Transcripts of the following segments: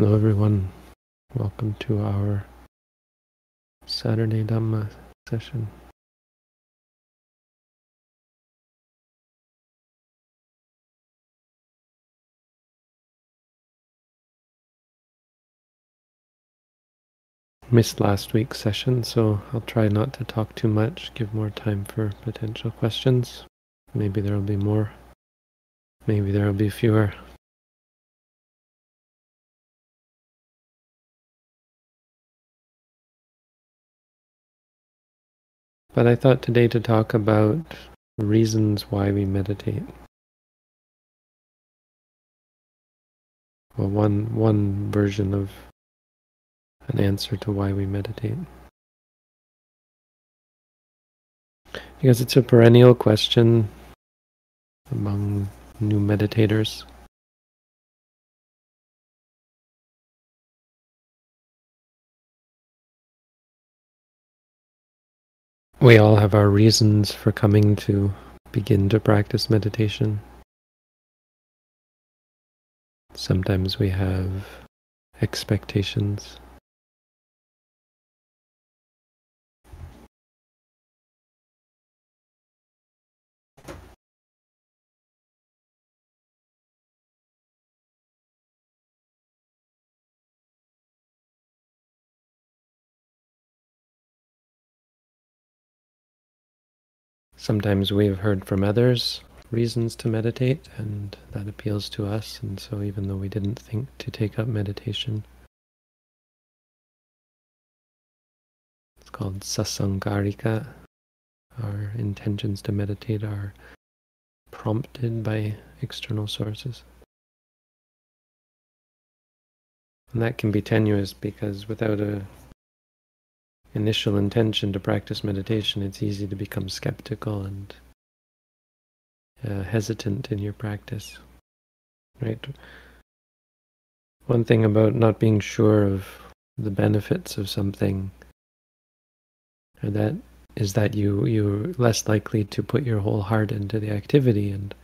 Hello, everyone. Welcome to our Saturday Dhamma session. Missed last week's session, so I'll try not to talk too much, give more time for potential questions. Maybe there will be more, maybe there will be fewer. But I thought today to talk about reasons why we meditate. Well, one one version of an answer to why we meditate. Because it's a perennial question among new meditators. We all have our reasons for coming to begin to practice meditation. Sometimes we have expectations. Sometimes we have heard from others reasons to meditate, and that appeals to us. And so, even though we didn't think to take up meditation, it's called sasangarika. Our intentions to meditate are prompted by external sources. And that can be tenuous because without a initial intention to practice meditation, it's easy to become skeptical and uh, hesitant in your practice. Right? One thing about not being sure of the benefits of something or that is that you you're less likely to put your whole heart into the activity and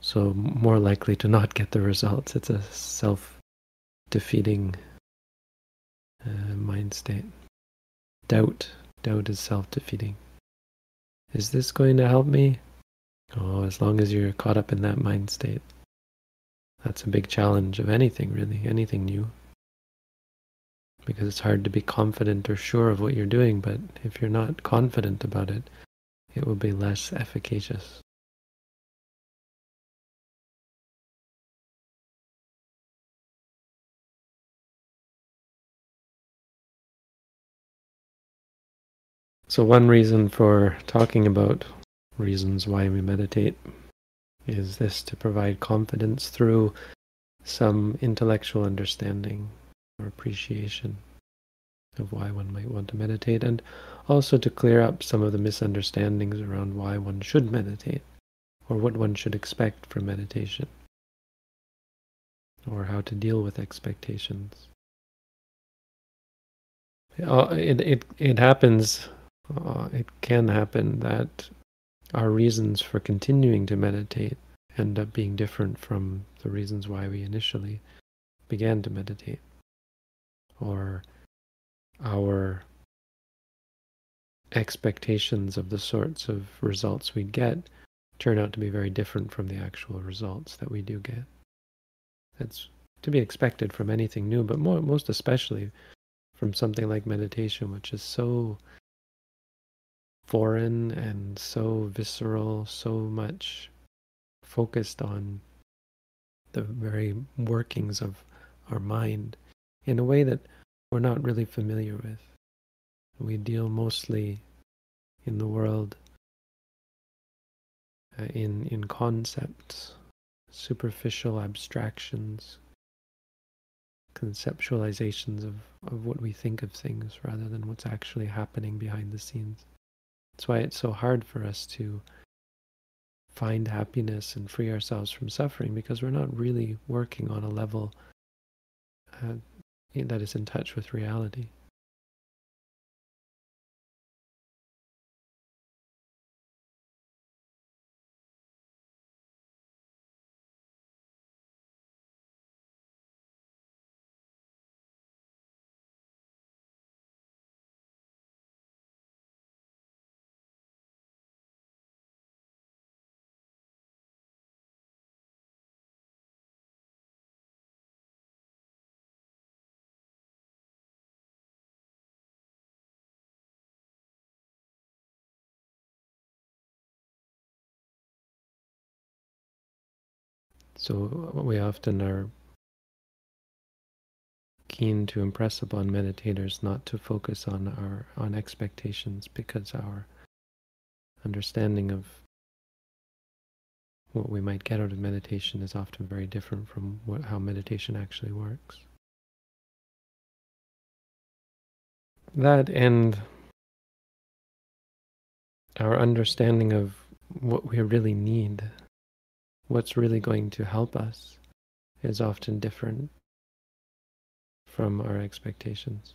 so more likely to not get the results. It's a self-defeating uh, mind state. Doubt. Doubt is self-defeating. Is this going to help me? Oh, as long as you're caught up in that mind state. That's a big challenge of anything, really, anything new. Because it's hard to be confident or sure of what you're doing, but if you're not confident about it, it will be less efficacious. So, one reason for talking about reasons why we meditate is this to provide confidence through some intellectual understanding or appreciation of why one might want to meditate, and also to clear up some of the misunderstandings around why one should meditate or what one should expect from meditation or how to deal with expectations. Uh, it, it, it happens uh, it can happen that our reasons for continuing to meditate end up being different from the reasons why we initially began to meditate. Or our expectations of the sorts of results we get turn out to be very different from the actual results that we do get. That's to be expected from anything new, but more, most especially from something like meditation, which is so foreign and so visceral, so much focused on the very workings of our mind in a way that we're not really familiar with. We deal mostly in the world uh, in in concepts, superficial abstractions, conceptualizations of, of what we think of things rather than what's actually happening behind the scenes. That's why it's so hard for us to find happiness and free ourselves from suffering because we're not really working on a level uh, that is in touch with reality. So we often are keen to impress upon meditators not to focus on our on expectations because our understanding of what we might get out of meditation is often very different from what, how meditation actually works. That and our understanding of what we really need, what's really going to help us, is often different from our expectations.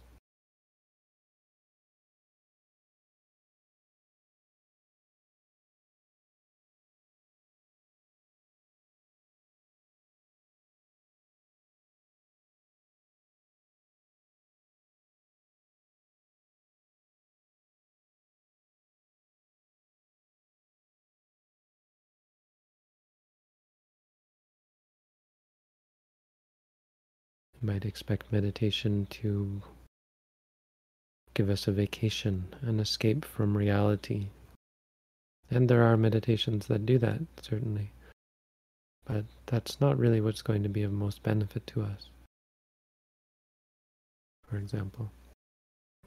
Might expect meditation to give us a vacation, an escape from reality. And there are meditations that do that, certainly. But that's not really what's going to be of most benefit to us, for example.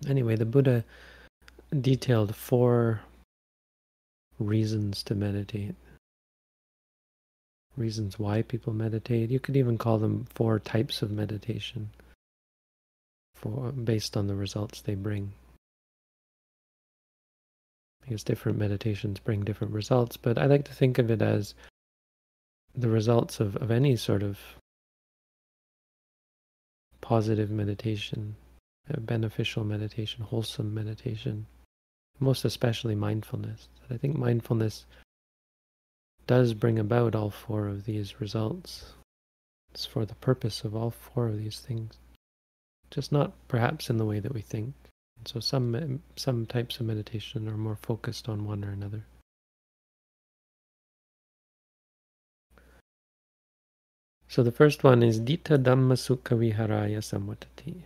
Anyway, the Buddha detailed four reasons to meditate reasons why people meditate. You could even call them four types of meditation for based on the results they bring. Because different meditations bring different results, but I like to think of it as the results of, of any sort of positive meditation, beneficial meditation, wholesome meditation, most especially mindfulness. I think mindfulness does bring about all four of these results. It's for the purpose of all four of these things, just not perhaps in the way that we think. So some some types of meditation are more focused on one or another. So the first one is Ditta Dhamma Sukha Viharaya Samvatati.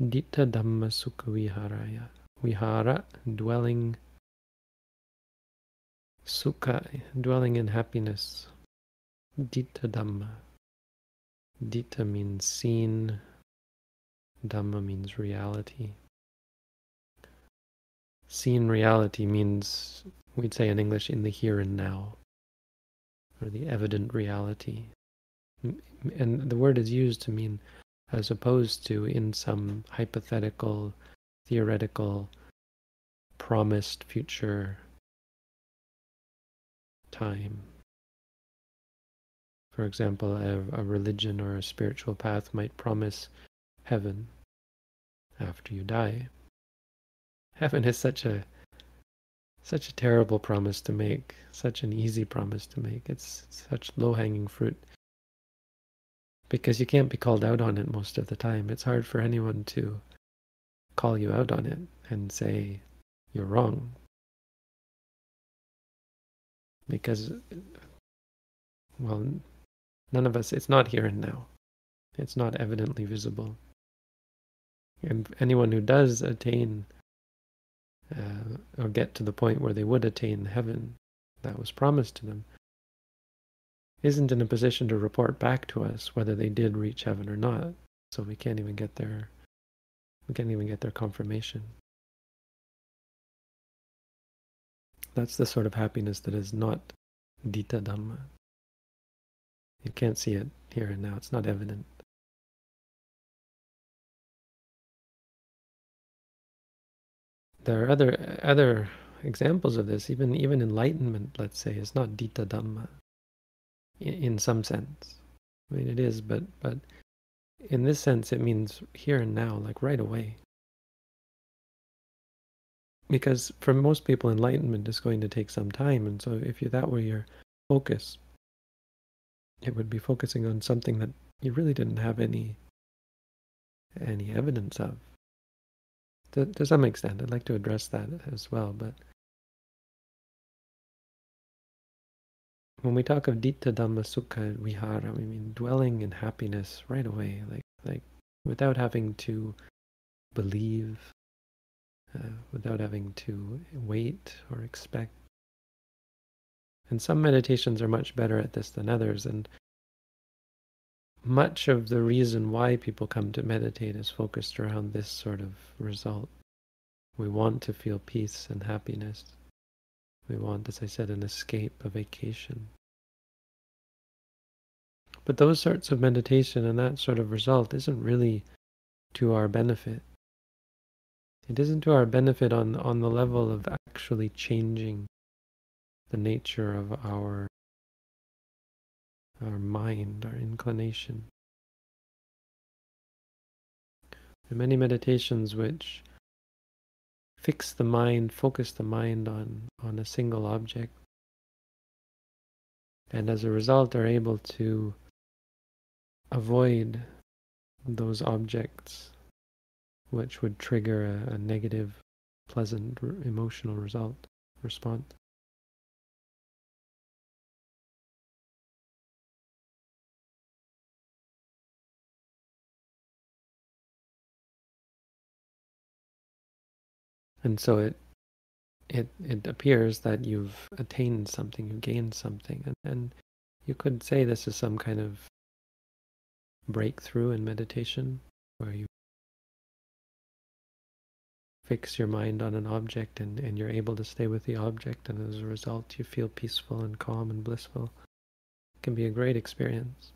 Ditta Dhamma Sukha Viharaya. Vihara, dwelling Sukha, dwelling in happiness. Ditta Dhamma. Ditta means seen. Dhamma means reality. Seen reality means, we'd say in English, in the here and now, or the evident reality. And the word is used to mean as opposed to in some hypothetical, theoretical, promised future time. For example, a, a, religion or a spiritual path might promise heaven after you die. Heaven is such a such a terrible promise to make, such an easy promise to make. It's such low-hanging fruit because you can't be called out on it most of the time. It's hard for anyone to call you out on it and say you're wrong because, well, none of us, it's not here and now. It's not evidently visible. And anyone who does attain uh, or get to the point where they would attain heaven that was promised to them isn't in a position to report back to us whether they did reach heaven or not. So we can't even get their we can't even get their confirmation. That's the sort of happiness that is not Ditta Dhamma. You can't see it here and now, it's not evident. There are other other examples of this, even even enlightenment, let's say, is not Ditta Dhamma in, in some sense. I mean it is, but but in this sense it means here and now, like right away because for most people enlightenment is going to take some time. And so if you that were your focus it would be focusing on something that you really didn't have any any evidence of. To, to some extent i'd like to address that as well but when we talk of ditta dhamma sukha vihara we mean dwelling in happiness right away like like without having to believe uh, without having to wait or expect. And some meditations are much better at this than others. And much of the reason why people come to meditate is focused around this sort of result. We want to feel peace and happiness. We want, as I said, an escape, a vacation. But those sorts of meditation and that sort of result isn't really to our benefit. It isn't to our benefit on, on the level of actually changing the nature of our our mind, our inclination. There are many meditations which fix the mind, focus the mind on, on a single object, and as a result are able to avoid those objects which would trigger a, a negative, pleasant emotional result, response. And so it it it appears that you've attained something, you've gained something, and, and you could say this is some kind of breakthrough in meditation, where you fix your mind on an object and, and you're able to stay with the object, and as a result, you feel peaceful and calm and blissful. It can be a great experience.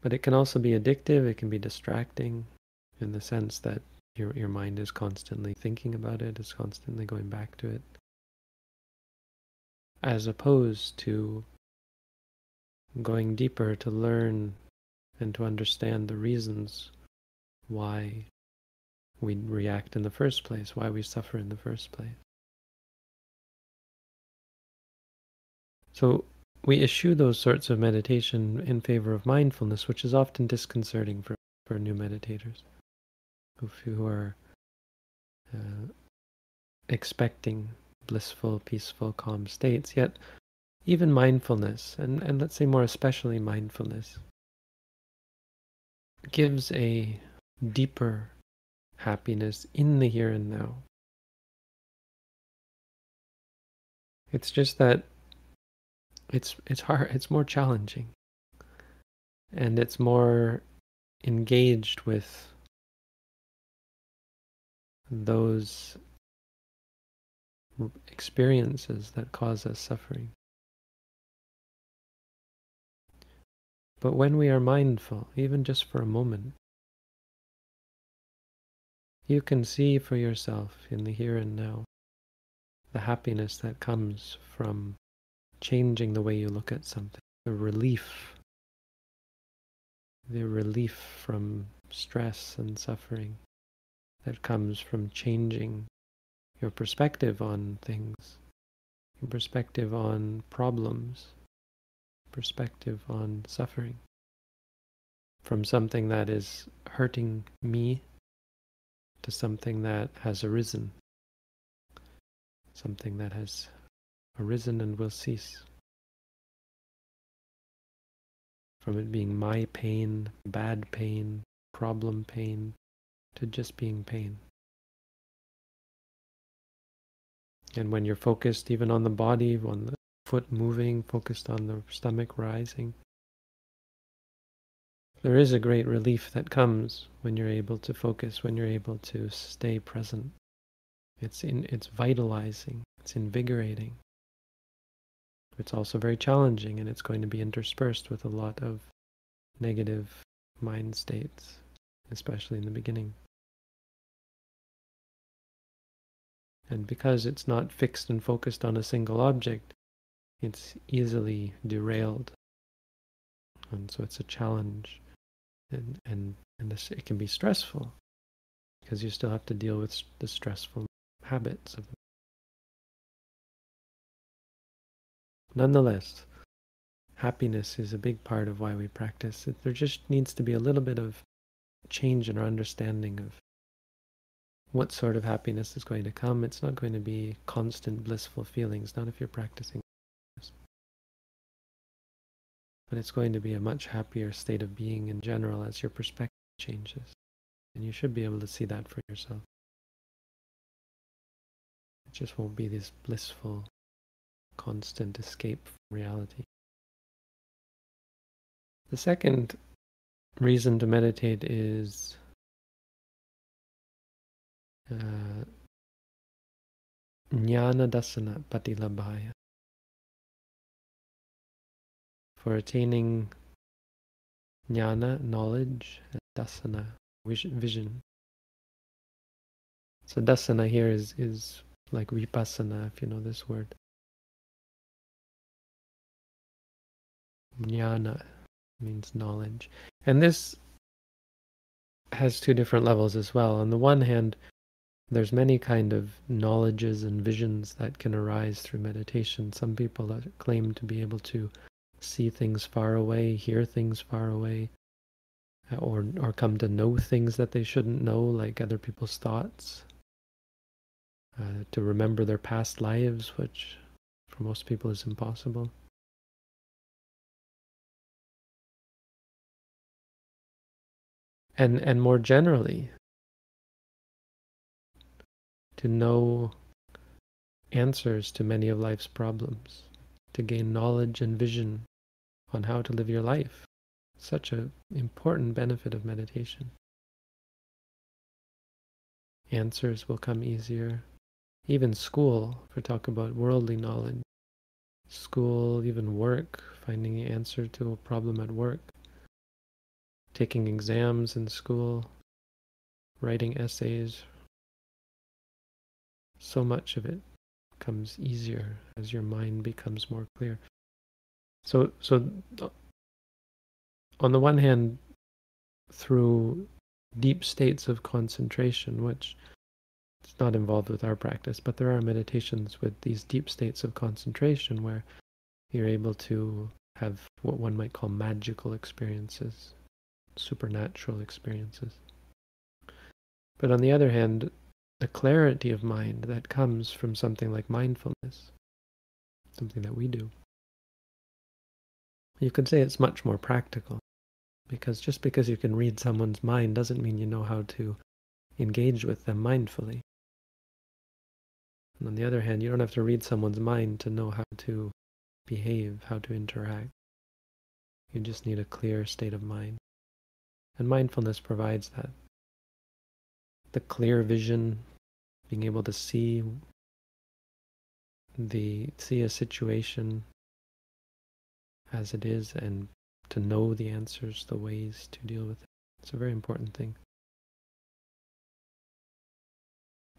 But it can also be addictive, it can be distracting in the sense that your, your mind is constantly thinking about it, is constantly going back to it. As opposed to going deeper to learn and to understand the reasons why we react in the first place, why we suffer in the first place. So we eschew those sorts of meditation in favor of mindfulness, which is often disconcerting for, for new meditators who are uh, expecting blissful, peaceful, calm states. Yet, even mindfulness, and, and let's say more especially mindfulness, gives a deeper happiness in the here and now. It's just that it's it's hard it's more challenging and it's more engaged with those experiences that cause us suffering. But when we are mindful, even just for a moment, you can see for yourself in the here and now the happiness that comes from changing the way you look at something, the relief, the relief from stress and suffering that comes from changing your perspective on things, your perspective on problems, perspective on suffering. From something that is hurting me to something that has arisen, something that has arisen and will cease. From it being my pain, bad pain, problem pain, to just being pain. And when you're focused even on the body, on the foot moving, focused on the stomach rising, there is a great relief that comes when you're able to focus, when you're able to stay present. It's in, it's vitalizing, it's invigorating. It's also very challenging and it's going to be interspersed with a lot of negative mind states, especially in the beginning. And because it's not fixed and focused on a single object, it's easily derailed. And so it's a challenge. And, and, and this, it can be stressful because you still have to deal with the stressful habits of Nonetheless, happiness is a big part of why we practice. There just needs to be a little bit of change in our understanding of what sort of happiness is going to come. It's not going to be constant blissful feelings, not if you're practicing. But it's going to be a much happier state of being in general as your perspective changes. And you should be able to see that for yourself. It just won't be this blissful constant escape from reality. The second reason to meditate is uh, jnana dasana patilabhaya. For attaining jnana, knowledge, and dasana, vision. So dasana here is, is like vipassana, if you know this word. Jnana means knowledge. And this has two different levels as well. On the one hand, there's many kind of knowledges and visions that can arise through meditation. Some people claim to be able to see things far away, hear things far away, or or come to know things that they shouldn't know, like other people's thoughts. Uh, to remember their past lives, which for most people is impossible. and and more generally to know answers to many of life's problems to gain knowledge and vision on how to live your life. Such an important benefit of meditation. Answers will come easier. Even school if we talk about worldly knowledge. School even work finding the answer to a problem at work. Taking exams in school, writing essays. So much of it becomes easier as your mind becomes more clear. So, so on the one hand, through deep states of concentration, which is not involved with our practice, but there are meditations with these deep states of concentration where you're able to have what one might call magical experiences supernatural experiences. But on the other hand, the clarity of mind that comes from something like mindfulness, something that we do, you could say it's much more practical. Because just because you can read someone's mind doesn't mean you know how to engage with them mindfully. And on the other hand, you don't have to read someone's mind to know how to behave, how to interact. You just need a clear state of mind. And mindfulness provides that. The clear vision, being able to see the see a situation as it is and to know the answers, the ways to deal with it. It's a very important thing.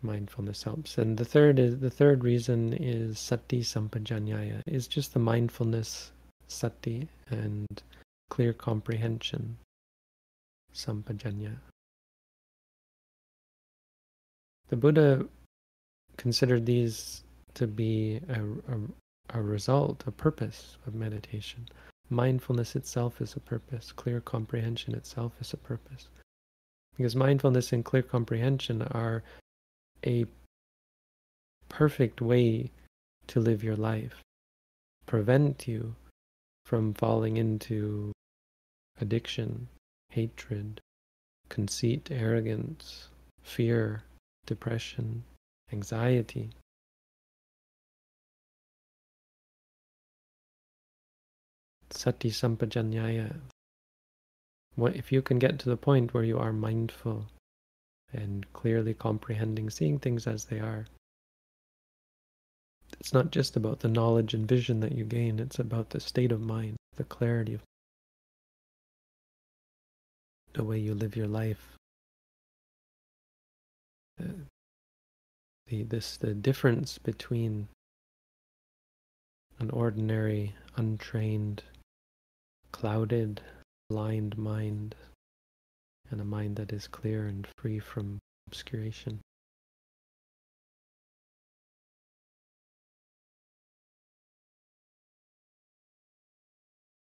Mindfulness helps. And the third is the third reason is sati sampajanyaya, is just the mindfulness, sati, and clear comprehension sampajanya. The Buddha considered these to be a, a, a, result, a purpose of meditation. Mindfulness itself is a purpose. Clear comprehension itself is a purpose. Because mindfulness and clear comprehension are a perfect way to live your life, prevent you from falling into addiction, hatred, conceit, arrogance, fear, depression, anxiety. Sati sampajanyaya. What if you can get to the point where you are mindful and clearly comprehending, seeing things as they are? It's not just about the knowledge and vision that you gain, it's about the state of mind, the clarity of the way you live your life. The this the difference between an ordinary, untrained, clouded, blind mind and a mind that is clear and free from obscuration.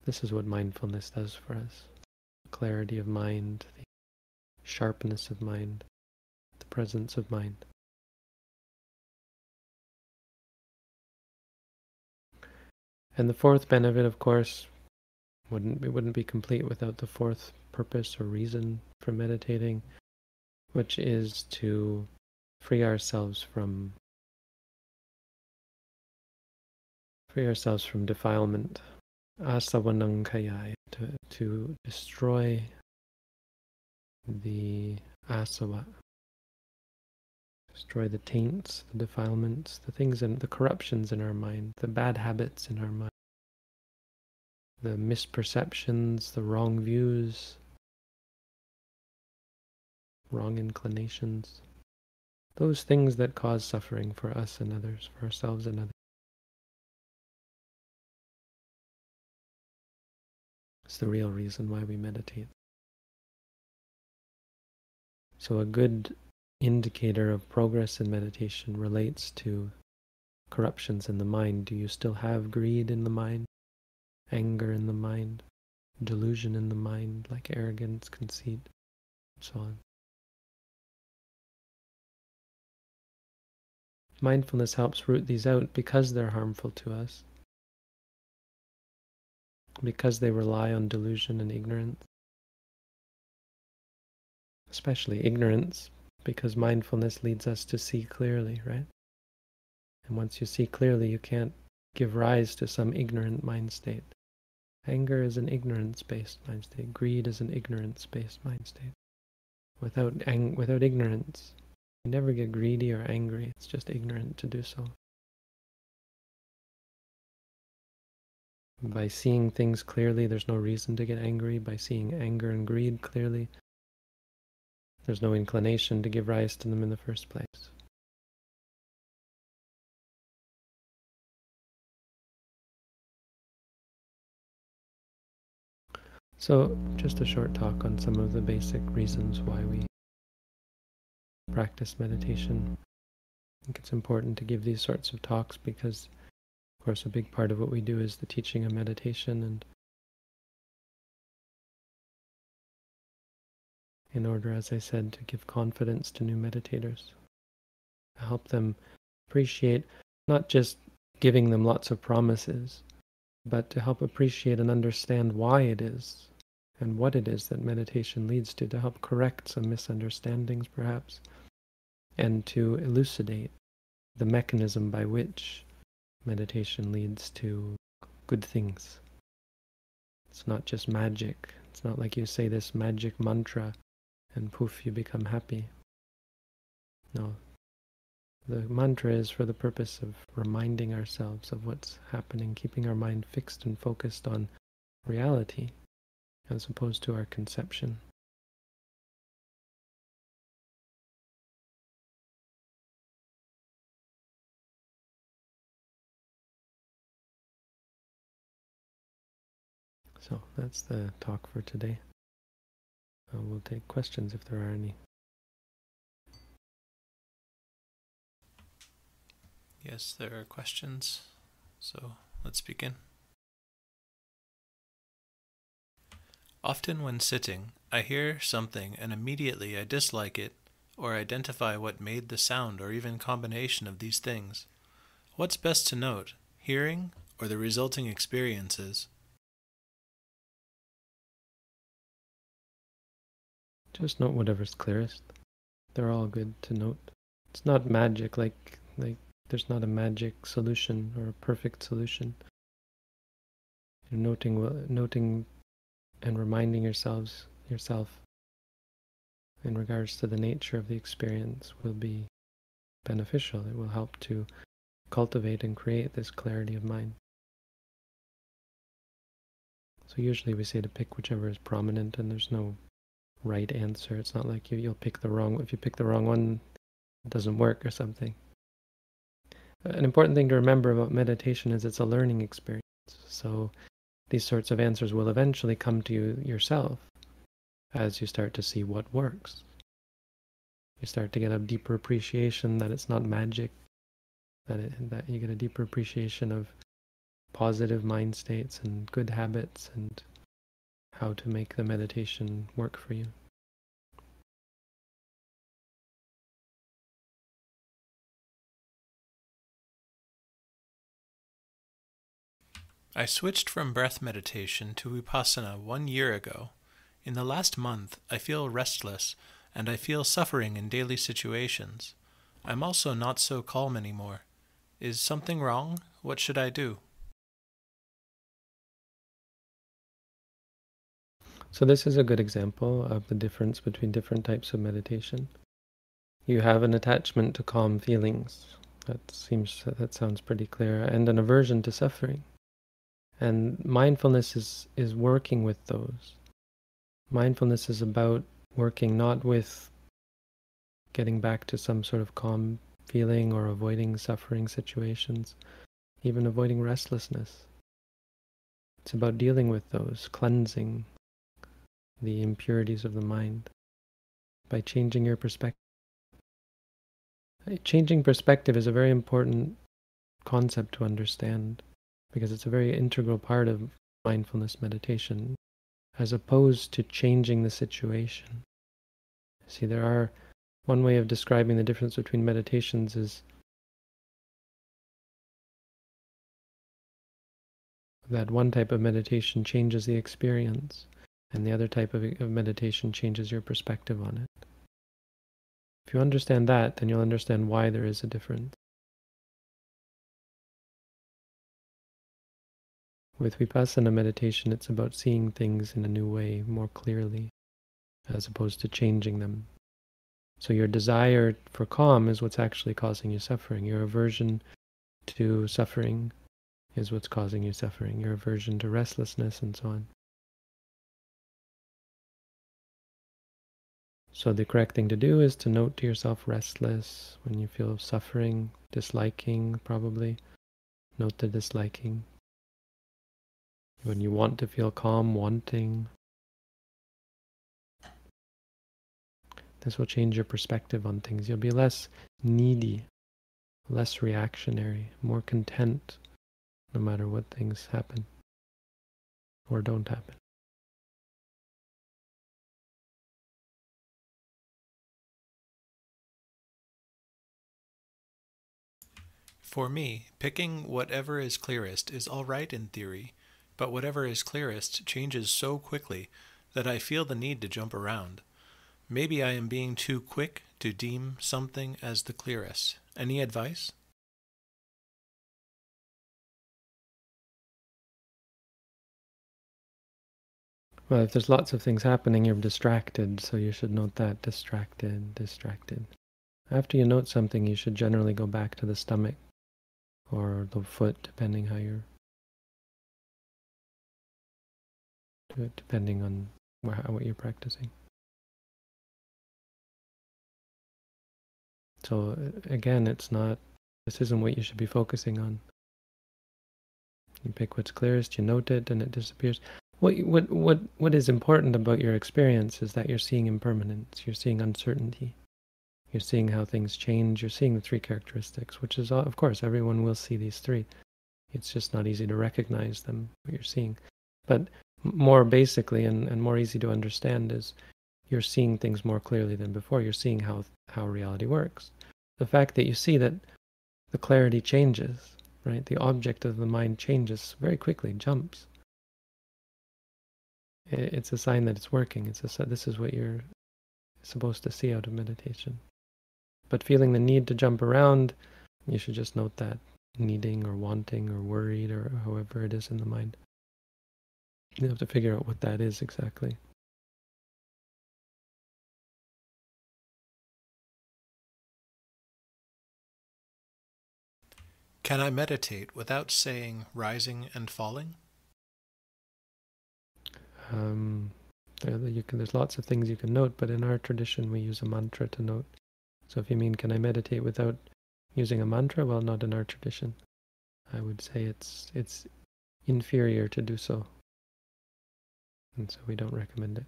This is what mindfulness does for us clarity of mind, the sharpness of mind, presence of mind. And the fourth benefit, of course, wouldn't it wouldn't be complete without the fourth purpose or reason for meditating, which is to free ourselves from free ourselves from defilement, asavanangkaya, to, to destroy the asava, destroy the taints, the defilements, the things and the corruptions in our mind, the bad habits in our mind, the misperceptions, the wrong views, wrong inclinations, those things that cause suffering for us and others, for ourselves and others. It's the real reason why we meditate. So, a good indicator of progress in meditation relates to corruptions in the mind. Do you still have greed in the mind, anger in the mind, delusion in the mind, like arrogance, conceit, and so on? Mindfulness helps root these out because they're harmful to us, because they rely on delusion and ignorance, especially ignorance, because mindfulness leads us to see clearly, right? And once you see clearly, you can't give rise to some ignorant mind state. Anger is an ignorance-based mind state. Greed is an ignorance-based mind state. Without, ang- without ignorance, you never get greedy or angry, it's just ignorant to do so. By seeing things clearly, there's no reason to get angry. By seeing anger and greed clearly, there's no inclination to give rise to them in the first place. So, just a short talk on some of the basic reasons why we practice meditation. I think it's important to give these sorts of talks because, of course, a big part of what we do is the teaching of meditation and in order, as I said, to give confidence to new meditators, to help them appreciate not just giving them lots of promises, but to help appreciate and understand why it is and what it is that meditation leads to, to help correct some misunderstandings perhaps, and to elucidate the mechanism by which meditation leads to good things. It's not just magic. It's not like you say this magic mantra and poof, you become happy. No. The mantra is for the purpose of reminding ourselves of what's happening, keeping our mind fixed and focused on reality as opposed to our conception. So that's the talk for today. We'll take questions if there are any. Yes, there are questions. So let's begin. Often, when sitting, I hear something and immediately I dislike it or identify what made the sound or even combination of these things. What's best to note, hearing or the resulting experiences? Just note whatever's clearest. They're all good to note. It's not magic, like like there's not a magic solution or a perfect solution. You're noting noting and reminding yourselves yourself in regards to the nature of the experience will be beneficial. It will help to cultivate and create this clarity of mind. So usually we say to pick whichever is prominent and there's no right answer. It's not like you, you'll pick the wrong, if you pick the wrong one, it doesn't work or something. Uh, an important thing to remember about meditation is it's a learning experience. So these sorts of answers will eventually come to you yourself as you start to see what works. You start to get a deeper appreciation that it's not magic, that, it, that you get a deeper appreciation of positive mind states and good habits and how to make the meditation work for you. I switched from breath meditation to vipassana one year ago. In the last month, I feel restless and I feel suffering in daily situations. I'm also not so calm anymore. Is something wrong? What should I do? So this is a good example of the difference between different types of meditation. You have an attachment to calm feelings. That seems that sounds pretty clear, and an aversion to suffering. And mindfulness is is working with those. Mindfulness is about working not with getting back to some sort of calm feeling or avoiding suffering situations, even avoiding restlessness. It's about dealing with those, cleansing the impurities of the mind by changing your perspective. Changing perspective is a very important concept to understand because it's a very integral part of mindfulness meditation as opposed to changing the situation. See, there are one way of describing the difference between meditations is that one type of meditation changes the experience and the other type of, of meditation changes your perspective on it. If you understand that, then you'll understand why there is a difference. With Vipassana meditation, it's about seeing things in a new way, more clearly, as opposed to changing them. So your desire for calm is what's actually causing you suffering. Your aversion to suffering is what's causing you suffering. Your aversion to restlessness and so on. So the correct thing to do is to note to yourself restless when you feel suffering, disliking probably. Note the disliking. When you want to feel calm, wanting. This will change your perspective on things. You'll be less needy, less reactionary, more content no matter what things happen or don't happen. For me, picking whatever is clearest is all right in theory, but whatever is clearest changes so quickly that I feel the need to jump around. Maybe I am being too quick to deem something as the clearest. Any advice? Well, if there's lots of things happening, you're distracted, so you should note that distracted, distracted. After you note something, you should generally go back to the stomach or the foot, depending how you're, depending on what you're practicing. So again, it's not, this isn't what you should be focusing on. You pick what's clearest, you note it, and it disappears. What, what, what, what is important about your experience is that you're seeing impermanence, you're seeing uncertainty. You're seeing how things change. You're seeing the three characteristics, which is, uh, of course, everyone will see these three. It's just not easy to recognize them, what you're seeing. But more basically and, and more easy to understand is you're seeing things more clearly than before. You're seeing how, how reality works. The fact that you see that the clarity changes, right? The object of the mind changes very quickly, jumps. It's a sign that it's working. It's a, this is what you're supposed to see out of meditation. But feeling the need to jump around, you should just note that needing or wanting or worried or however it is in the mind. You have to figure out what that is exactly. Can I meditate without saying rising and falling? Um, there, can, there's lots of things you can note, but in our tradition we use a mantra to note so if you mean, can I meditate without using a mantra? Well, not in our tradition. I would say it's it's inferior to do so. And so we don't recommend it.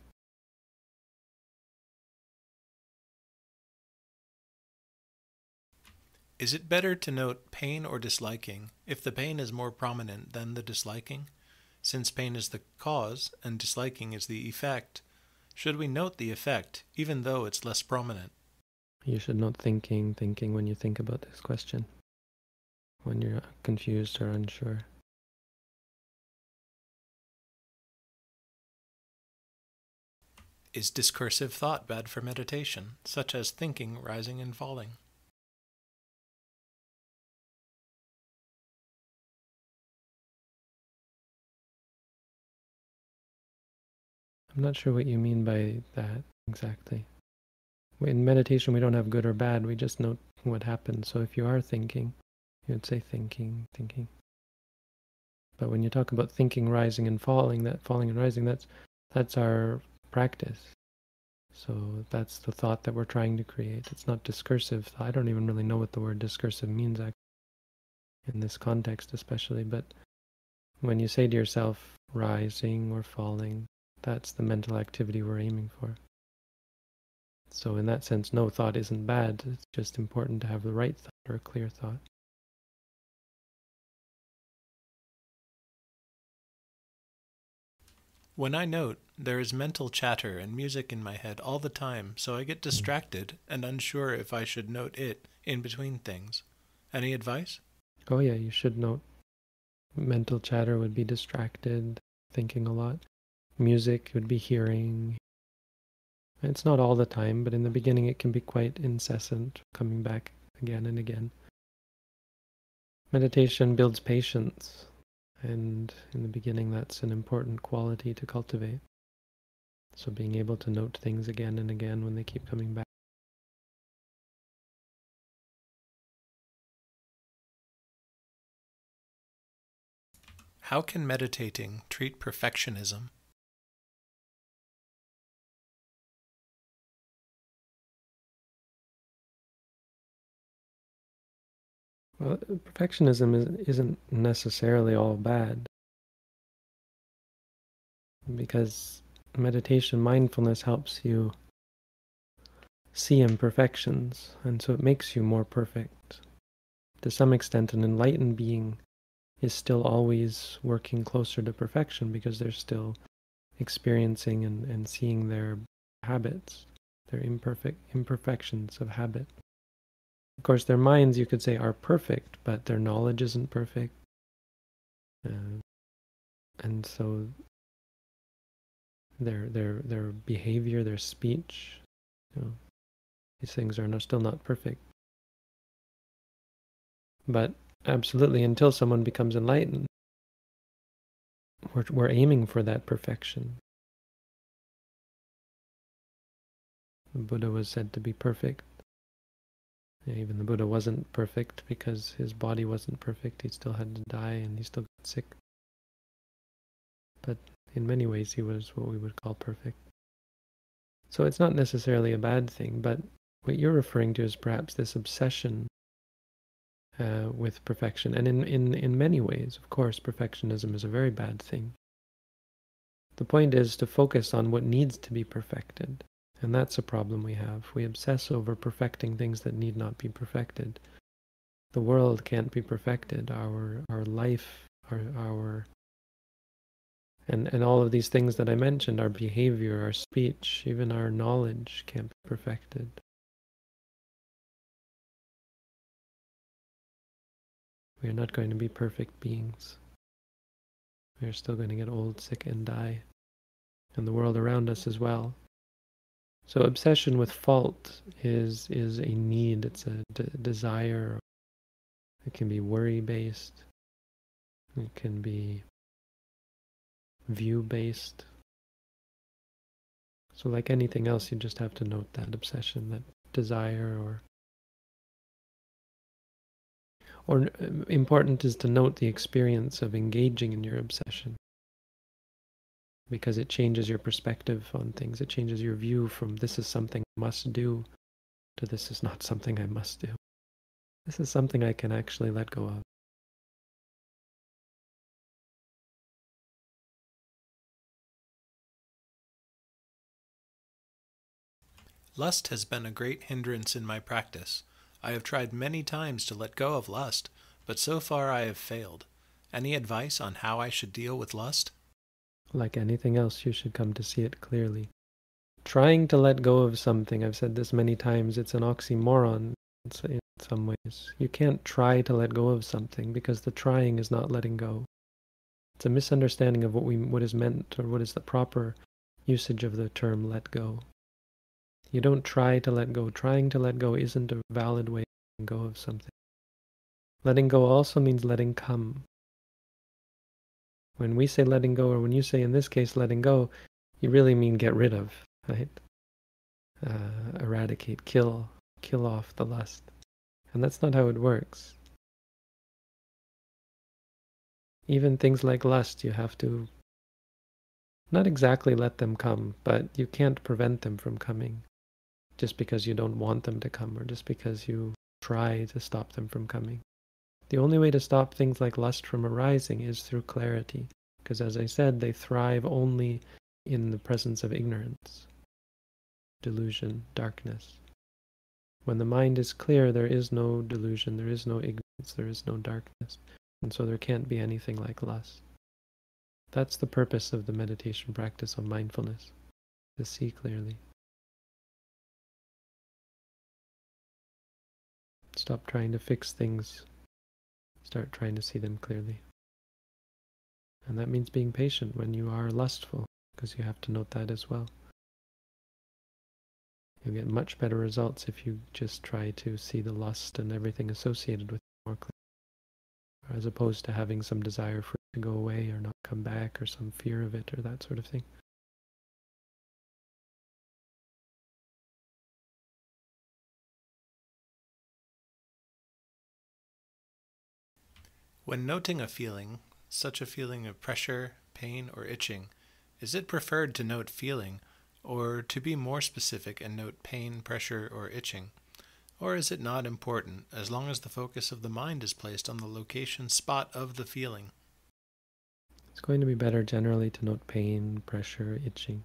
Is it better to note pain or disliking if the pain is more prominent than the disliking? Since pain is the cause and disliking is the effect, should we note the effect even though it's less prominent? You should not thinking, thinking when you think about this question, when you're confused or unsure. Is discursive thought bad for meditation, such as thinking rising and falling? I'm not sure what you mean by that exactly. In meditation, we don't have good or bad, we just note what happens. So if you are thinking, you would say thinking, thinking. But when you talk about thinking, rising and falling, that falling and rising, that's that's our practice. So that's the thought that we're trying to create. It's not discursive. I don't even really know what the word discursive means actually, in this context, especially. But when you say to yourself, rising or falling, that's the mental activity we're aiming for. So, in that sense, no thought isn't bad. It's just important to have the right thought or a clear thought. When I note, there is mental chatter and music in my head all the time, so I get hmm. distracted and unsure if I should note it in between things. Any advice? Oh, yeah, you should note. Mental chatter would be distracted, thinking a lot. Music would be hearing, it's not all the time, but in the beginning it can be quite incessant, coming back again and again. Meditation builds patience, and in the beginning that's an important quality to cultivate. So being able to note things again and again when they keep coming back. How can meditating treat perfectionism? Well, perfectionism is, isn't necessarily all bad. Because meditation, mindfulness helps you see imperfections, and so it makes you more perfect. To some extent, an enlightened being is still always working closer to perfection because they're still experiencing and, and seeing their habits, their imperfect imperfections of habit. Of course, their minds, you could say, are perfect, but their knowledge isn't perfect. Uh, and so their their their behavior, their speech, you know, these things are not, still not perfect. But absolutely, until someone becomes enlightened, we're, we're aiming for that perfection. The Buddha was said to be perfect. Even the Buddha wasn't perfect because his body wasn't perfect. He still had to die and he still got sick. But in many ways, he was what we would call perfect. So it's not necessarily a bad thing, but what you're referring to is perhaps this obsession uh, with perfection. And in, in, in many ways, of course, perfectionism is a very bad thing. The point is to focus on what needs to be perfected and that's a problem we have. We obsess over perfecting things that need not be perfected. The world can't be perfected. Our our life, our our and, and all of these things that I mentioned, our behavior, our speech, even our knowledge can't be perfected. We are not going to be perfect beings. We are still going to get old, sick, and die. And the world around us as well. So obsession with fault is is a need. It's a desire. It can be worry based. It can be view based. So like anything else, you just have to note that obsession, that desire, or or uh, important is to note the experience of engaging in your obsession because it changes your perspective on things. It changes your view from this is something I must do to this is not something I must do. This is something I can actually let go of. Lust has been a great hindrance in my practice. I have tried many times to let go of lust, but so far I have failed. Any advice on how I should deal with lust? Like anything else, you should come to see it clearly. Trying to let go of something, I've said this many times, it's an oxymoron in some ways. You can't try to let go of something because the trying is not letting go. It's a misunderstanding of what we what is meant or what is the proper usage of the term let go. You don't try to let go. Trying to let go isn't a valid way of letting go of something. Letting go also means letting come. When we say letting go, or when you say in this case letting go, you really mean get rid of, right? Uh, eradicate, kill, kill off the lust. And that's not how it works. Even things like lust, you have to not exactly let them come, but you can't prevent them from coming just because you don't want them to come or just because you try to stop them from coming. The only way to stop things like lust from arising is through clarity, because as I said, they thrive only in the presence of ignorance, delusion, darkness. When the mind is clear, there is no delusion, there is no ignorance, there is no darkness, and so there can't be anything like lust. That's the purpose of the meditation practice of mindfulness, to see clearly. Stop trying to fix things. Start trying to see them clearly. And that means being patient when you are lustful, because you have to note that as well. You'll get much better results if you just try to see the lust and everything associated with it more clearly, as opposed to having some desire for it to go away or not come back or some fear of it or that sort of thing. When noting a feeling, such a feeling of pressure, pain, or itching, is it preferred to note feeling, or to be more specific and note pain, pressure, or itching? Or is it not important as long as the focus of the mind is placed on the location spot of the feeling? It's going to be better generally to note pain, pressure, itching.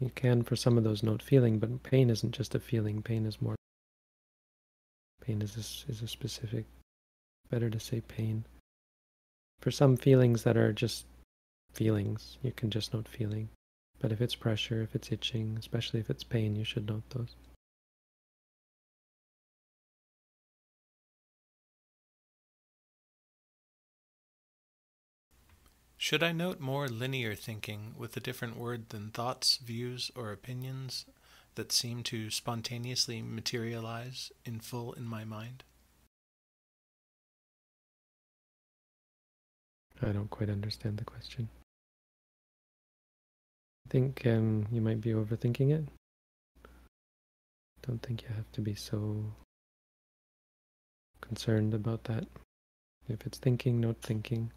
You can, for some of those, note feeling, but pain isn't just a feeling. Pain is more. Pain is a, is a specific better to say pain. For some feelings that are just feelings, you can just note feeling. But if it's pressure, if it's itching, especially if it's pain, you should note those. Should I note more linear thinking with a different word than thoughts, views, or opinions that seem to spontaneously materialize in full in my mind? I don't quite understand the question. I think um, you might be overthinking it. Don't think you have to be so concerned about that. If it's thinking, not thinking.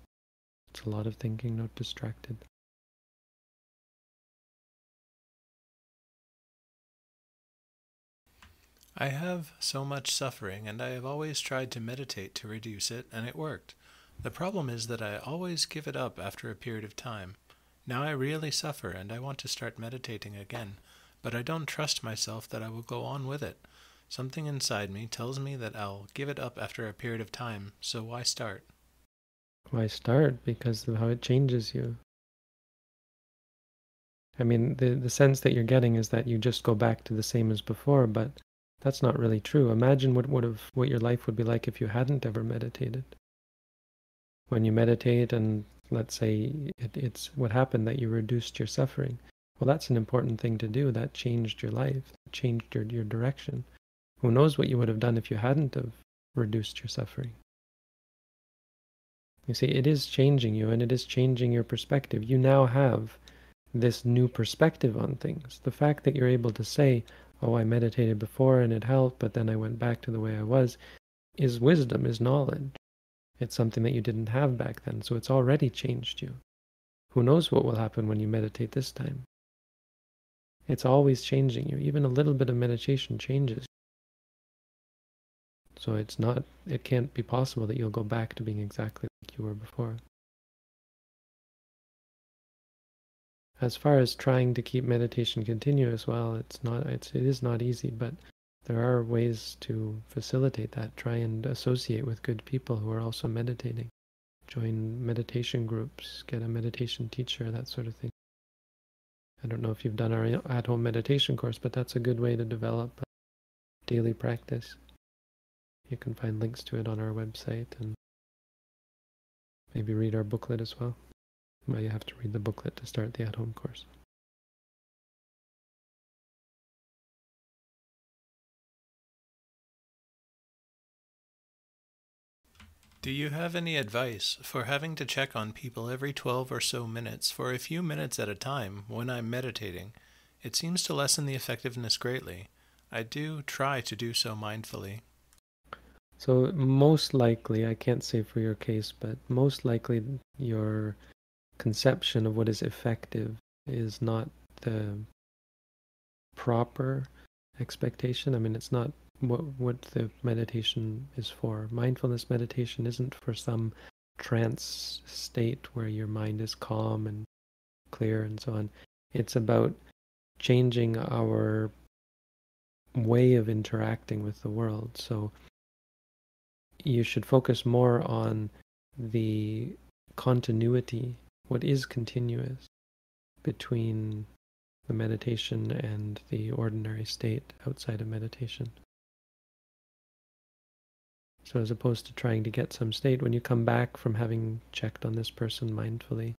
It's a lot of thinking, not distracted. I have so much suffering, and I have always tried to meditate to reduce it, and it worked. The problem is that I always give it up after a period of time. Now I really suffer and I want to start meditating again, but I don't trust myself that I will go on with it. Something inside me tells me that I'll give it up after a period of time, so why start? Why start? Because of how it changes you. I mean, the, the sense that you're getting is that you just go back to the same as before, but that's not really true. Imagine what would have what your life would be like if you hadn't ever meditated when you meditate and let's say it, it's what happened that you reduced your suffering. Well that's an important thing to do. That changed your life changed your, your direction. Who knows what you would have done if you hadn't have reduced your suffering? You see it is changing you and it is changing your perspective. You now have this new perspective on things. The fact that you're able to say oh i meditated before and it helped but then i went back to the way i was is wisdom is knowledge it's something that you didn't have back then, so it's already changed you. Who knows what will happen when you meditate this time? It's always changing you. Even a little bit of meditation changes. So it's not, it can't be possible that you'll go back to being exactly like you were before. As far as trying to keep meditation continuous, well, it's not, it's, it is not easy, but there are ways to facilitate that. Try and associate with good people who are also meditating. Join meditation groups, get a meditation teacher, that sort of thing. I don't know if you've done our at home meditation course, but that's a good way to develop daily practice. You can find links to it on our website and maybe read our booklet as well. Well, you have to read the booklet to start the at home course. Do you have any advice for having to check on people every 12 or so minutes for a few minutes at a time when I'm meditating? It seems to lessen the effectiveness greatly. I do try to do so mindfully. So, most likely, I can't say for your case, but most likely your conception of what is effective is not the proper expectation. I mean, it's not what what the meditation is for. Mindfulness meditation isn't for some trance state where your mind is calm and clear and so on. It's about changing our way of interacting with the world. So you should focus more on the continuity, what is continuous between the meditation and the ordinary state outside of meditation. So, as opposed to trying to get some state, when you come back from having checked on this person mindfully,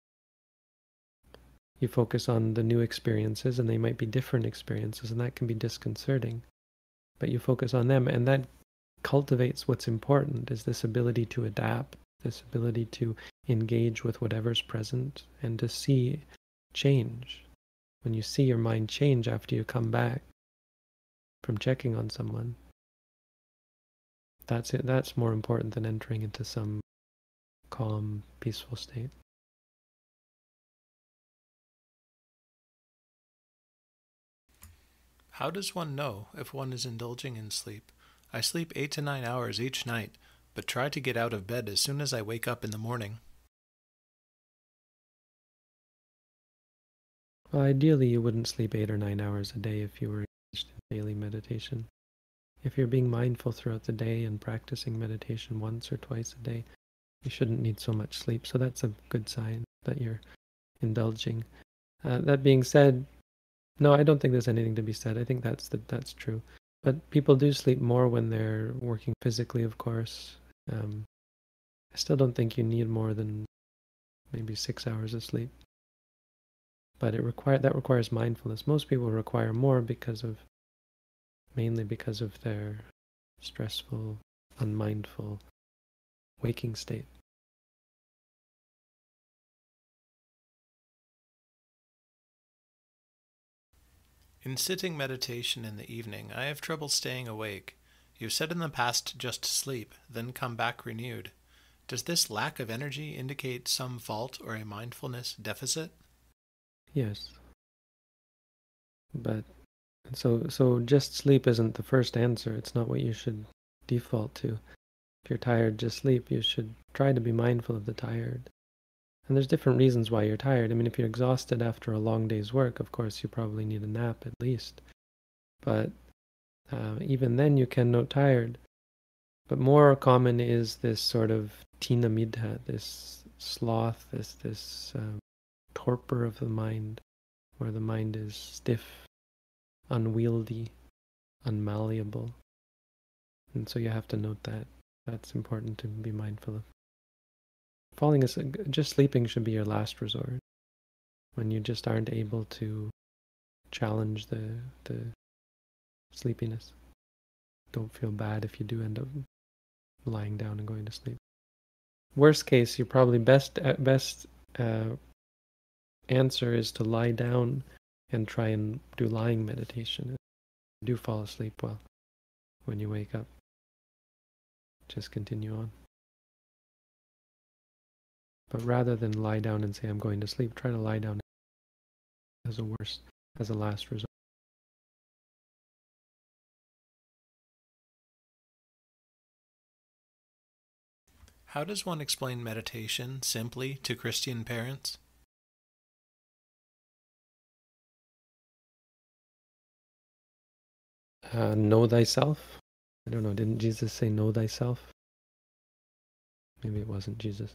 you focus on the new experiences, and they might be different experiences, and that can be disconcerting. But you focus on them, and that cultivates what's important is this ability to adapt, this ability to engage with whatever's present, and to see change. When you see your mind change after you come back from checking on someone, that's it. That's more important than entering into some calm, peaceful state. How does one know if one is indulging in sleep? I sleep eight to nine hours each night, but try to get out of bed as soon as I wake up in the morning. Well, ideally, you wouldn't sleep eight or nine hours a day if you were engaged in daily meditation. If you're being mindful throughout the day and practicing meditation once or twice a day, you shouldn't need so much sleep. So that's a good sign that you're indulging. Uh, that being said, no, I don't think there's anything to be said. I think that's the, that's true. But people do sleep more when they're working physically, of course. Um, I still don't think you need more than maybe six hours of sleep. But it require that requires mindfulness. Most people require more because of mainly because of their stressful, unmindful waking state. In sitting meditation in the evening, I have trouble staying awake. You've said in the past just sleep, then come back renewed. Does this lack of energy indicate some fault or a mindfulness deficit? Yes. But so so just sleep isn't the first answer. It's not what you should default to. If you're tired, just sleep. You should try to be mindful of the tired. And there's different reasons why you're tired. I mean, if you're exhausted after a long day's work, of course, you probably need a nap at least. But uh, even then, you can note tired. But more common is this sort of thina middha, this sloth, this this um, torpor of the mind, where the mind is stiff unwieldy, unmalleable. And so you have to note that. That's important to be mindful of. Falling asleep, just sleeping should be your last resort. When you just aren't able to challenge the the sleepiness. Don't feel bad if you do end up lying down and going to sleep. Worst case, your probably best uh, best uh, answer is to lie down and try and do lying meditation. Do fall asleep well when you wake up. Just continue on. But rather than lie down and say, I'm going to sleep, try to lie down as a worst, as a last resort. How does one explain meditation simply to Christian parents? Uh, know thyself. I don't know. Didn't Jesus say know thyself? Maybe it wasn't Jesus.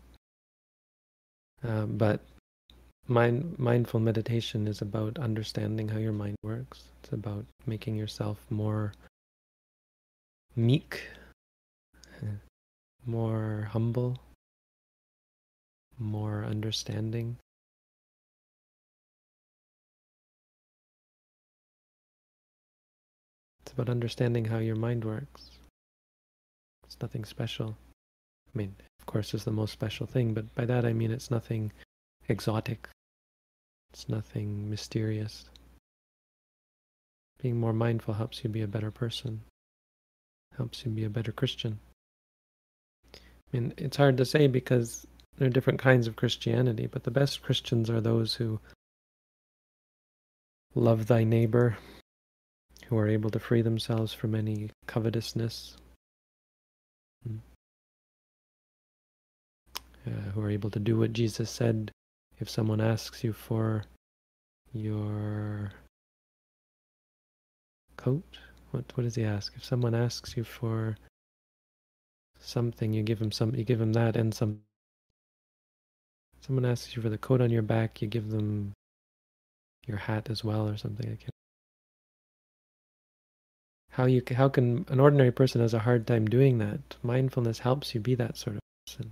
Uh, but mind, mindful meditation is about understanding how your mind works. It's about making yourself more meek, more humble, more understanding. It's about understanding how your mind works. It's nothing special. I mean, of course, it's the most special thing, but by that I mean it's nothing exotic. It's nothing mysterious. Being more mindful helps you be a better person, helps you be a better Christian. I mean, it's hard to say because there are different kinds of Christianity, but the best Christians are those who love thy neighbor, who are able to free themselves from any covetousness, hmm. uh, who are able to do what Jesus said. If someone asks you for your coat, what what does he ask? If someone asks you for something, you give him some. You give him that and some. Someone asks you for the coat on your back, you give them your hat as well, or something. I can't how you how can an ordinary person has a hard time doing that? Mindfulness helps you be that sort of person.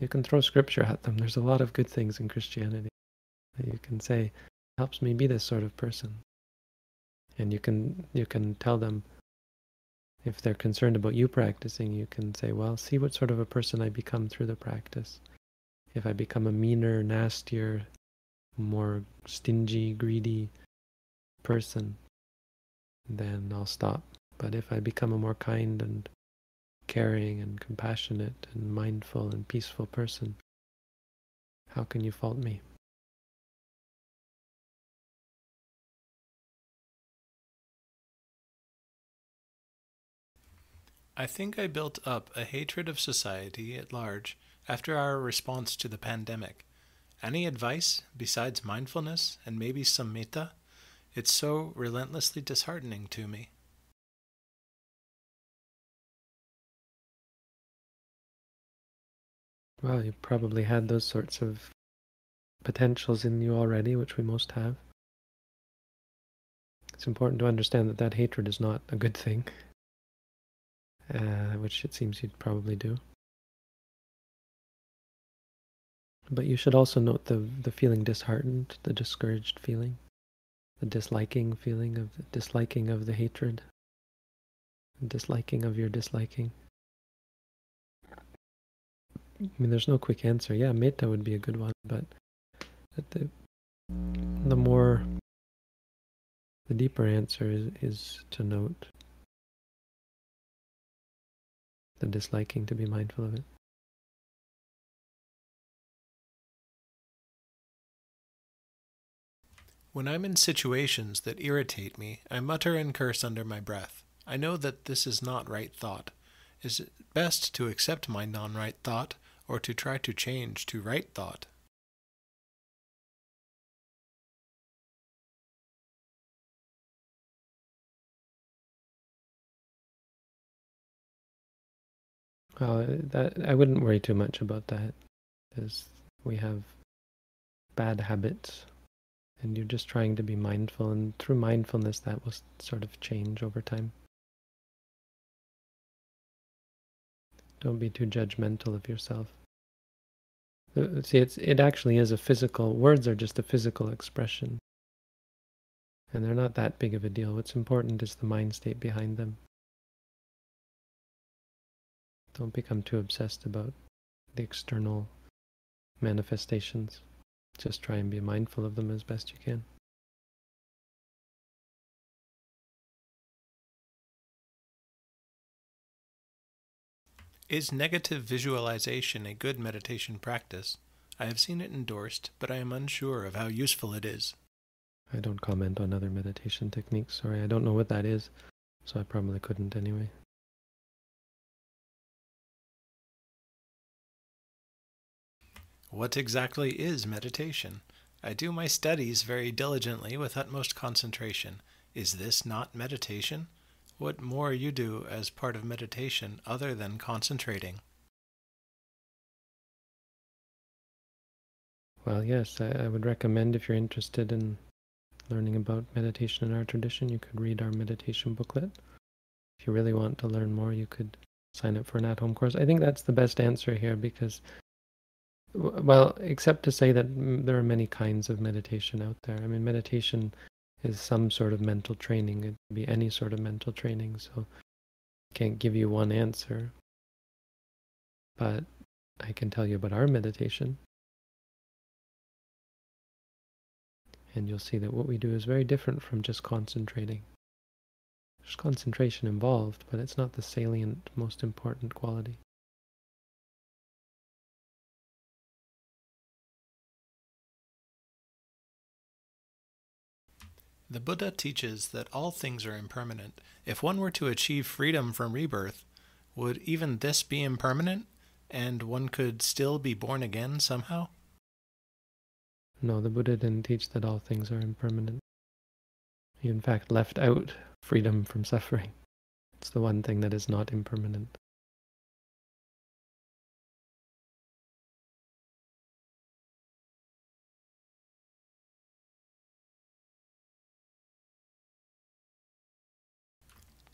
You can throw scripture at them. There's a lot of good things in christianity that you can say helps me be this sort of person. And you can you can tell them if they're concerned about you practicing you can say well see what sort of a person i become through the practice. If i become a meaner nastier more stingy greedy person then I'll stop. But if I become a more kind and caring and compassionate and mindful and peaceful person, how can you fault me? I think I built up a hatred of society at large after our response to the pandemic. Any advice besides mindfulness and maybe some metta? It's so relentlessly disheartening to me. Well, you probably had those sorts of potentials in you already, which we most have. It's important to understand that that hatred is not a good thing, uh, which it seems you'd probably do. But you should also note the the feeling disheartened, the discouraged feeling the disliking feeling of the disliking of the hatred, disliking of your disliking. I mean, there's no quick answer. Yeah, metta would be a good one, but the the more the deeper answer is is to note the disliking to be mindful of it. When I'm in situations that irritate me, I mutter and curse under my breath. I know that this is not right thought. Is it best to accept my non right thought, or to try to change to right thought? Well, that I wouldn't worry too much about that, because we have bad habits and you're just trying to be mindful and through mindfulness that will sort of change over time. Don't be too judgmental of yourself. Uh, see it's it actually is a physical words are just a physical expression. And they're not that big of a deal. What's important is the mind state behind them. Don't become too obsessed about the external manifestations just try and be mindful of them as best you can. Is negative visualization a good meditation practice? I have seen it endorsed, but I am unsure of how useful it is. I don't comment on other meditation techniques. Sorry, I don't know what that is, so I probably couldn't anyway. What exactly is meditation? I do my studies very diligently with utmost concentration. Is this not meditation? What more you do as part of meditation other than concentrating? Well, yes, I, I, would recommend if you're interested in learning about meditation in our tradition, you could read our meditation booklet. If you really want to learn more, you could sign up for an at home course. I think that's the best answer here because well, except to say that mm, there are many kinds of meditation out there. I mean, meditation is some sort of mental training. It can be any sort of mental training, so I can't give you one answer. But I can tell you about our meditation. And you'll see that what we do is very different from just concentrating. There's concentration involved, but it's not the salient, most important quality. The Buddha teaches that all things are impermanent. If one were to achieve freedom from rebirth, would even this be impermanent, and one could still be born again somehow? No, the Buddha didn't teach that all things are impermanent. He, in fact, left out freedom from suffering. It's the one thing that is not impermanent.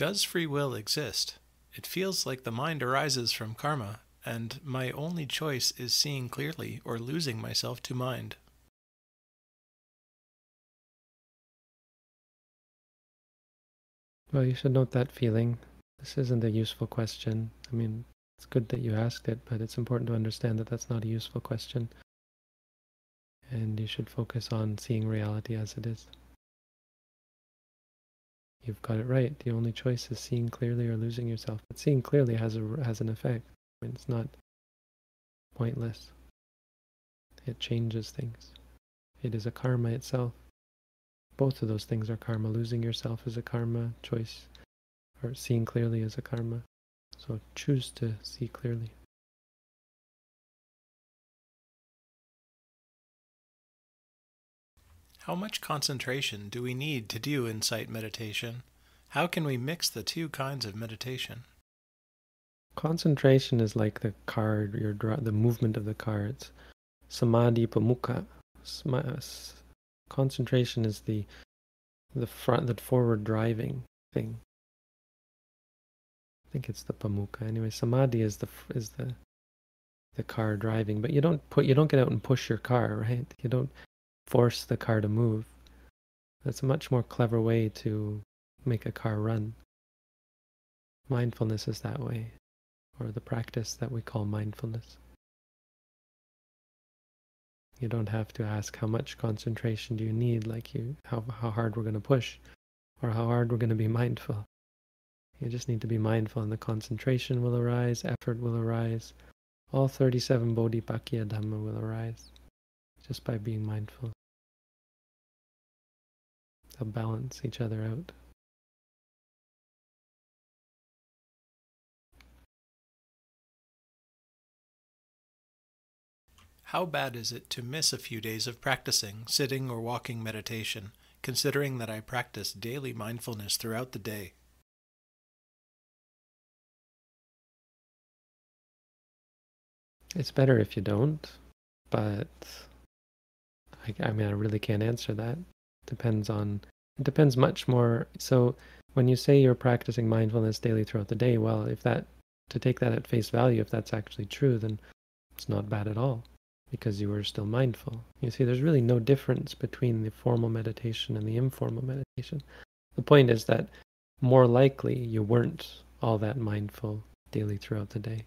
Does free will exist? It feels like the mind arises from karma, and my only choice is seeing clearly or losing myself to mind. Well, you should note that feeling. This isn't a useful question. I mean, it's good that you asked it, but it's important to understand that that's not a useful question. And you should focus on seeing reality as it is. You've got it right. The only choice is seeing clearly or losing yourself. But seeing clearly has a has an effect. I mean, it's not pointless. It changes things. It is a karma itself. Both of those things are karma. Losing yourself is a karma choice, or seeing clearly is a karma. So choose to see clearly. How much concentration do we need to do insight meditation? How can we mix the two kinds of meditation? Concentration is like the card, your draw, the movement of the cards. Samadhi pamukha. Concentration is the the front, the forward driving thing. I think it's the pamukha. Anyway, samadhi is the is the the car driving, but you don't put you don't get out and push your car, right? You don't force the car to move. That's a much more clever way to make a car run. Mindfulness is that way, or the practice that we call mindfulness. You don't have to ask how much concentration do you need, like you how how hard we're going to push, or how hard we're going to be mindful. You just need to be mindful, and the concentration will arise, effort will arise, all 37 Bodhipakkhiya Dhamma will arise just by being mindful. They'll balance each other out. How bad is it to miss a few days of practicing, sitting or walking meditation, considering that I practice daily mindfulness throughout the day? It's better if you don't, but I, I mean, I really can't answer that. Depends on, it depends much more. So when you say you're practicing mindfulness daily throughout the day, well, if that, to take that at face value, if that's actually true, then it's not bad at all because you were still mindful. You see, there's really no difference between the formal meditation and the informal meditation. The point is that more likely you weren't all that mindful daily throughout the day.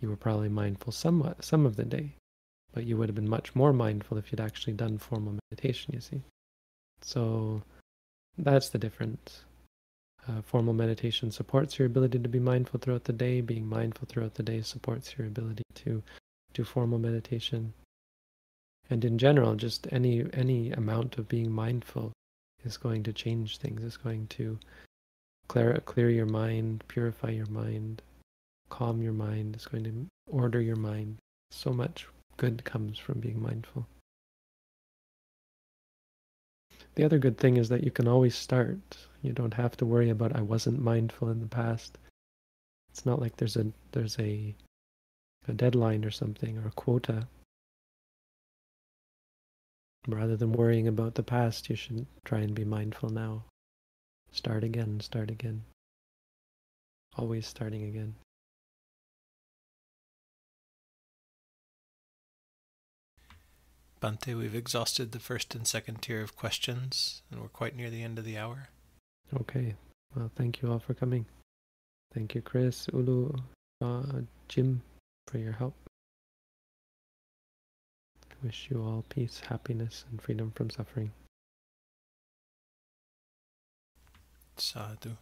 You were probably mindful somewhat, some of the day, but you would have been much more mindful if you'd actually done formal meditation, you see. So that's the difference. Uh, formal meditation supports your ability to be mindful throughout the day. Being mindful throughout the day supports your ability to do formal meditation. And in general, just any any amount of being mindful is going to change things. It's going to clear clear your mind, purify your mind, calm your mind. It's going to order your mind. So much good comes from being mindful. The other good thing is that you can always start. You don't have to worry about I wasn't mindful in the past. It's not like there's a there's a a deadline or something or a quota. Rather than worrying about the past, you should try and be mindful now. Start again, start again. Always starting again. Bhante, we've exhausted the first and second tier of questions, and we're quite near the end of the hour. Okay. Well, thank you all for coming. Thank you, Chris, Ulu, uh, Jim. for your help. I wish you all peace, happiness, and freedom from suffering. Sadhu.